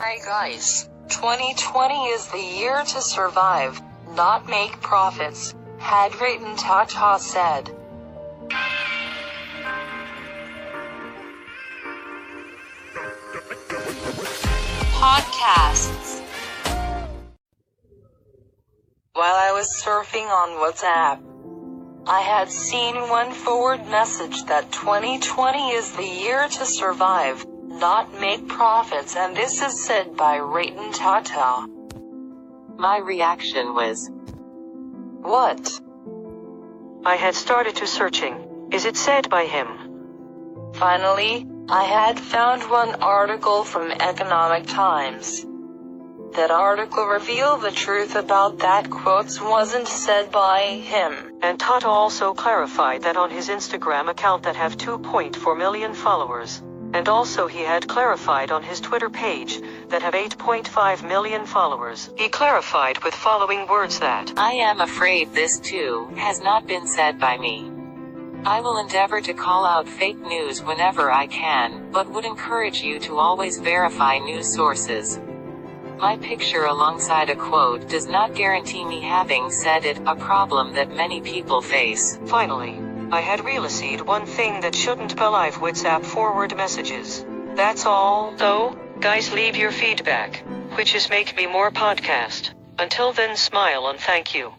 Hi guys, 2020 is the year to survive, not make profits, had Ratan Tata said. Podcasts While I was surfing on WhatsApp, I had seen one forward message that 2020 is the year to survive, not make profits and this is said by Ratan Tata. My reaction was, What? I had started to searching. Is it said by him? Finally, I had found one article from Economic Times. That article revealed the truth about that quotes wasn't said by him. And Tata also clarified that on his Instagram account that have 2.4 million followers. And also he had clarified on his Twitter page that have 8.5 million followers. He clarified with following words that I am afraid this too has not been said by me. I will endeavor to call out fake news whenever I can, but would encourage you to always verify news sources. My picture alongside a quote does not guarantee me having said it, a problem that many people face. finally, I had realized one thing that shouldn't be live WhatsApp forward messages. That's all, though, guys leave your feedback, which is make me more podcast. Until then smile and thank you.